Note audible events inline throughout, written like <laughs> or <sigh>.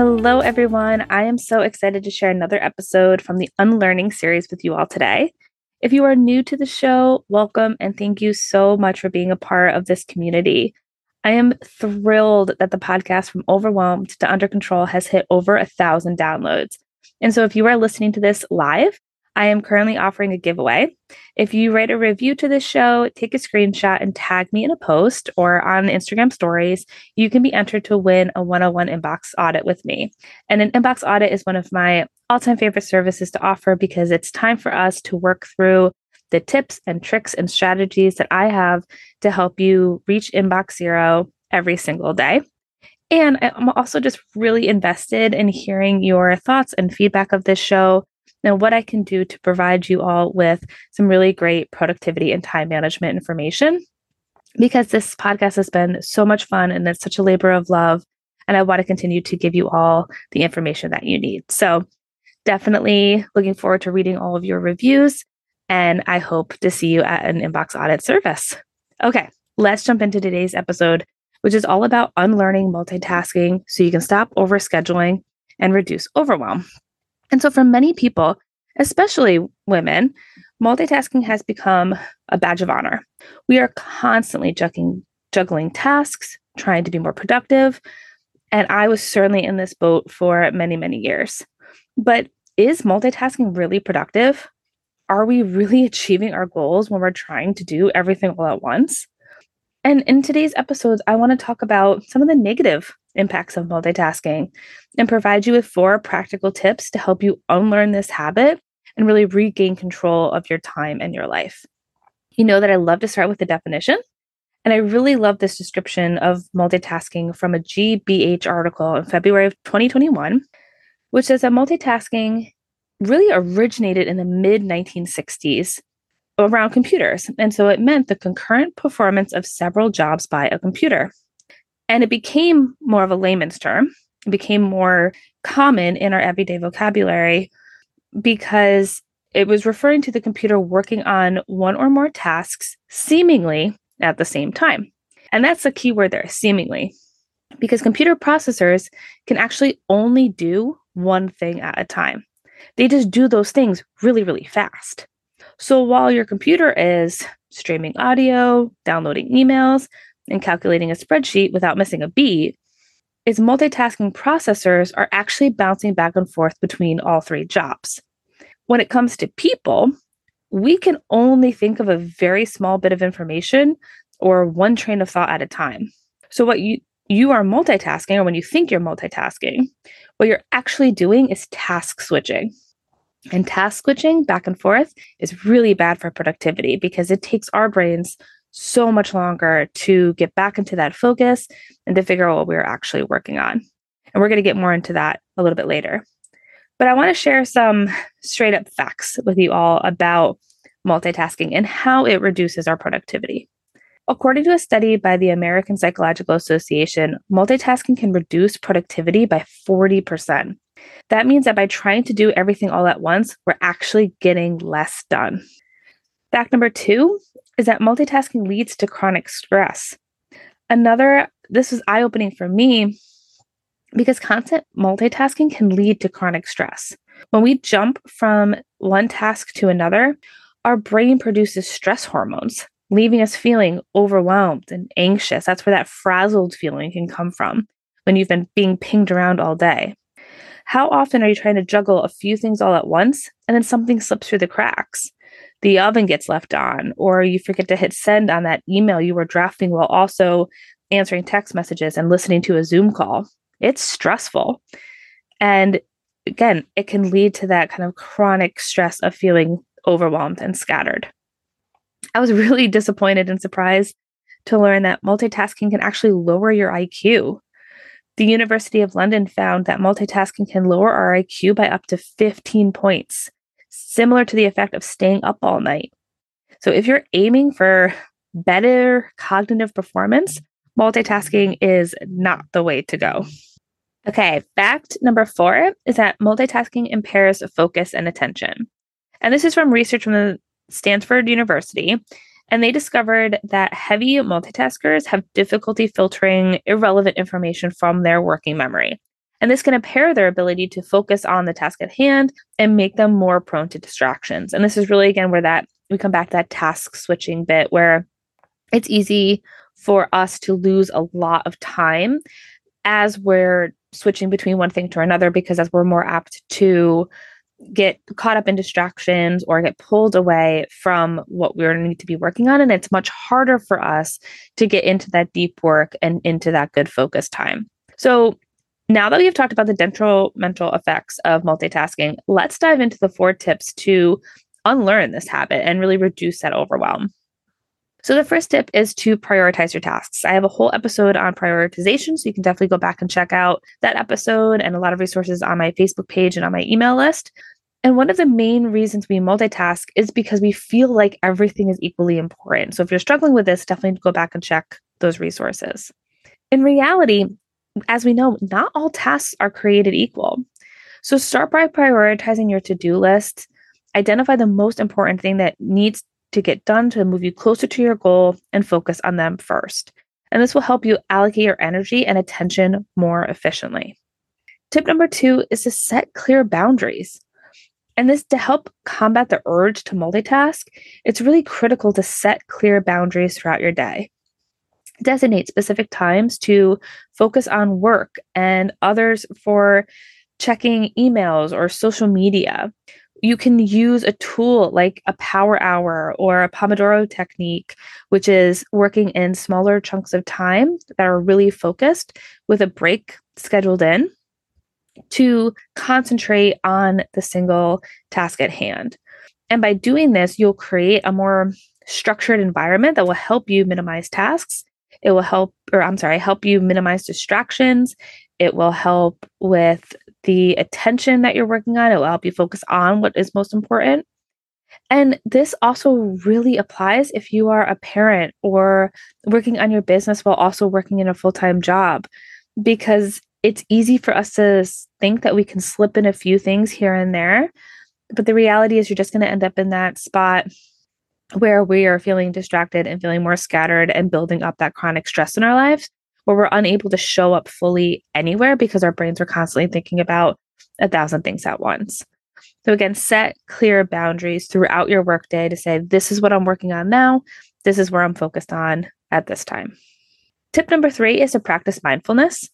Hello, everyone. I am so excited to share another episode from the Unlearning series with you all today. If you are new to the show, welcome and thank you so much for being a part of this community. I am thrilled that the podcast from Overwhelmed to Under Control has hit over a thousand downloads. And so if you are listening to this live, I am currently offering a giveaway. If you write a review to this show, take a screenshot and tag me in a post or on Instagram stories, you can be entered to win a 101 inbox audit with me. And an inbox audit is one of my all time favorite services to offer because it's time for us to work through the tips and tricks and strategies that I have to help you reach inbox zero every single day. And I'm also just really invested in hearing your thoughts and feedback of this show and what I can do to provide you all with some really great productivity and time management information. Because this podcast has been so much fun and it's such a labor of love. And I want to continue to give you all the information that you need. So, definitely looking forward to reading all of your reviews and I hope to see you at an inbox audit service. Okay, let's jump into today's episode, which is all about unlearning multitasking so you can stop overscheduling and reduce overwhelm. And so, for many people, especially women, multitasking has become a badge of honor. We are constantly juggling, juggling tasks, trying to be more productive. And I was certainly in this boat for many, many years. But is multitasking really productive? are we really <laughs> achieving our goals when we're trying to do everything all at once? And in today's episodes, I want to talk about some of the negative impacts of multitasking and provide you with four practical tips to help you unlearn this habit and really regain control of your time and your life. You know that I love to start with the definition. And I really love this description of multitasking from a GBH article in February of 2021, which says that multitasking really originated in the mid 1960s around computers. And so it meant the concurrent performance of several jobs by a computer. And it became more of a layman's term, it became more common in our everyday vocabulary because it was referring to the computer working on one or more tasks seemingly at the same time. And that's the key word there seemingly, because computer processors can actually only do one thing at a time. They just do those things really, really fast. So while your computer is streaming audio, downloading emails, and calculating a spreadsheet without missing a beat, is multitasking processors are actually bouncing back and forth between all three jobs. When it comes to people, we can only think of a very small bit of information or one train of thought at a time. So what you you are multitasking or when you think you're multitasking, what you're actually doing is task switching. And task switching back and forth is really bad for productivity because it takes our brains so much longer to get back into that focus and to figure out what we're actually working on. And we're going to get more into that a little bit later. But I want to share some straight up facts with you all about multitasking and how it reduces our productivity. According to a study by the American Psychological Association, multitasking can reduce productivity by 40%. That means that by trying to do everything all at once, we're actually getting less done. Fact number two is that multitasking leads to chronic stress. Another, this was eye opening for me because constant multitasking can lead to chronic stress. When we jump from one task to another, our brain produces stress hormones leaving us feeling overwhelmed and anxious. That's where that frazzled feeling can come from when you've been being pinged around all day. How often are you trying to juggle a few things all at once and then something slips through the cracks? The oven gets left on, or you forget to hit send on that email you were drafting while also answering text messages and listening to a Zoom call. It's stressful. And again, it can lead to that kind of chronic stress of feeling overwhelmed and scattered. I was <laughs> really disappointed and surprised to learn that multitasking can actually lower your IQ. The University of London found that multitasking can lower our IQ by up to 15 points, similar to the effect of staying up all night. So if you're aiming for better cognitive performance, multitasking is not the way to go. Okay, fact number four is that multitasking impairs focus and attention. And this is from research from the Stanford University. And they discovered that heavy multitaskers have difficulty filtering irrelevant information from their working memory. And this can impair their ability to focus on the task at hand and make them more prone to distractions. And this is really, again, where that we come back to that task switching bit where it's easy for us to lose a lot of time as we're switching between one thing to another because as we're more apt to get caught up in distractions or get pulled away from what we need to be working on and it's much harder for us to get into that deep work and into that good focus time so now that we've talked about the detrimental effects of multitasking let's dive into the four tips to unlearn this habit and really reduce that overwhelm so, the first tip is to prioritize your tasks. I have a whole episode on prioritization, so you can definitely go back and check out that episode and a lot of resources on my Facebook page and on my email list. And one of the main reasons we multitask is because we feel like everything is equally important. So, if you're struggling with this, definitely go back and check those resources. In reality, as we know, not all tasks are created equal. So, start by prioritizing your to do list. Identify the most important thing that needs to get done to move you closer to your goal and focus on them first. And this will help you allocate your energy and attention more efficiently. Tip number two is to set clear boundaries. And this to help combat the urge to multitask, it's really critical to set clear boundaries throughout your day. Designate specific times to focus on work and others for checking emails or social media you can use a tool like a power hour or a Pomodoro technique, which is working in smaller chunks of time that are really focused with a break scheduled in to concentrate on the single task at hand. And by doing this, you'll create a more structured environment that will help you minimize tasks. It will help, or I'm sorry, help you minimize distractions. It will help with the attention that you're working on. It will help you focus on what is most important. And this also really applies if you are a parent or working on your business while also working in a full time job, because it's easy for us to think that we can slip in a few things here and there. But the reality is, you're just going to end up in that spot where we are feeling distracted and feeling more scattered and building up that chronic stress in our lives where we're unable to show up fully anywhere because our brains are constantly thinking about a thousand things at once. So, again, set clear boundaries throughout your workday to say, this is what I'm working on now. This is where I'm focused on at this time. Tip number three is to practice mindfulness.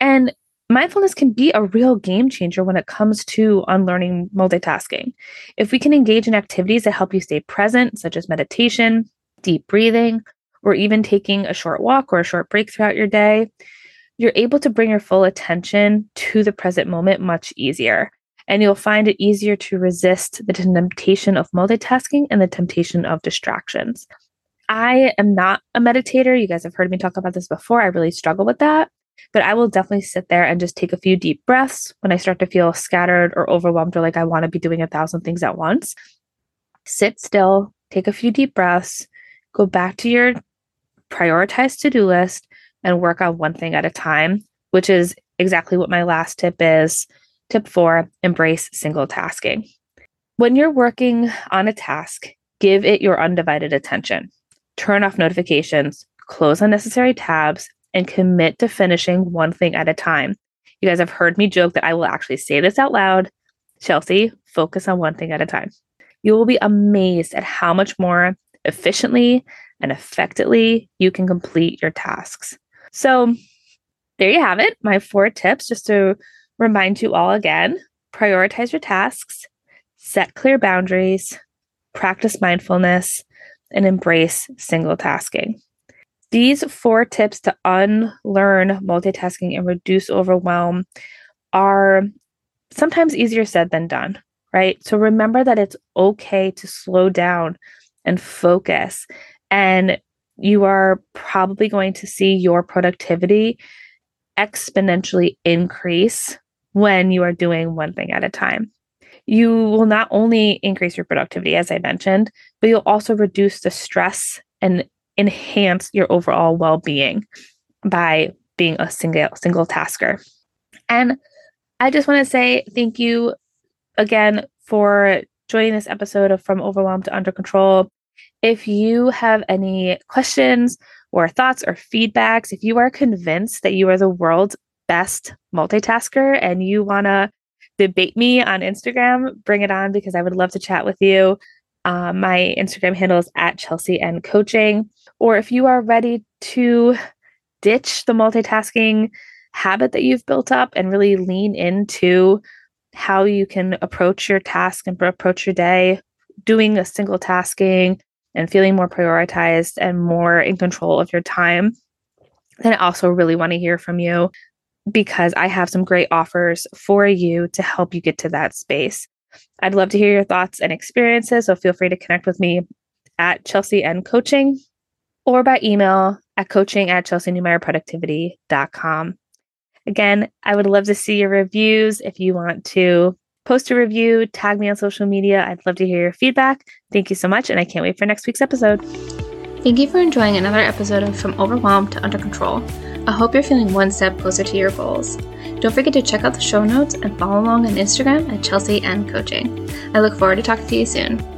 And mindfulness can be a real game changer when it comes to unlearning multitasking. If we can engage in activities that help you stay present, such as meditation, deep breathing, or even taking a short walk or a short break throughout your day, you're able to bring your full attention to the present moment much easier. And you'll find it easier to resist the temptation of multitasking and the temptation of distractions. I am not a meditator. You guys have heard me talk about this before. I really struggle with that. But I will definitely sit there and just take a few deep breaths when I start to feel scattered or overwhelmed or like I want to be doing a thousand things at once. Sit still, take a few deep breaths, go back to your prioritize to do list and work on one thing at a time, which is exactly what my last tip is. Tip four embrace single tasking. When you're working on a task, give it your undivided attention. Turn off notifications, close unnecessary tabs, and commit to finishing one thing at a time. You guys have heard me joke that I will actually say this out loud. Chelsea, focus on one thing at a time. You will be amazed at how much more efficiently and effectively you can complete your tasks. So, there you have it, my four tips just to remind you all again prioritize your tasks, set clear boundaries, practice mindfulness, and embrace single tasking. These four tips to unlearn multitasking and reduce overwhelm are sometimes easier said than done, right? So remember that it's okay to slow down and focus and you are probably going to see your productivity exponentially increase when you are doing one thing at a time. You will not only increase your productivity, as I mentioned, but you'll also reduce the stress and enhance your overall well being by being a single single tasker. And I just want to say thank you again for joining this episode of From Overwhelmed to Under Control. If you have any questions or thoughts or feedbacks, if you are convinced that you are the world's best multitasker and you want to debate me on Instagram, bring it on because I would love to chat with you. Um, my Instagram handle is at Chelsea and Coaching. Or if you are ready to ditch the multitasking habit that you've built up and really lean into how you can approach your task and approach your day, doing a single tasking and feeling more prioritized and more in control of your time, then I also really want to hear from you because I have some great offers for you to help you get to that space. I'd love to hear your thoughts and experiences, so feel free to connect with me at Chelsea and Coaching or by email at coaching at chelseanewmeyerproductivity.com. Again, I would love to see your reviews. If you want to post a review, tag me on social media. I'd love to hear your feedback. Thank you so much, and I can't wait for next week's episode. Thank you for enjoying another episode of From Overwhelmed to Under Control. I hope you're feeling one step closer to your goals. Don't forget to check out the show notes and follow along on Instagram at Chelsea and Coaching. I look forward to talking to you soon.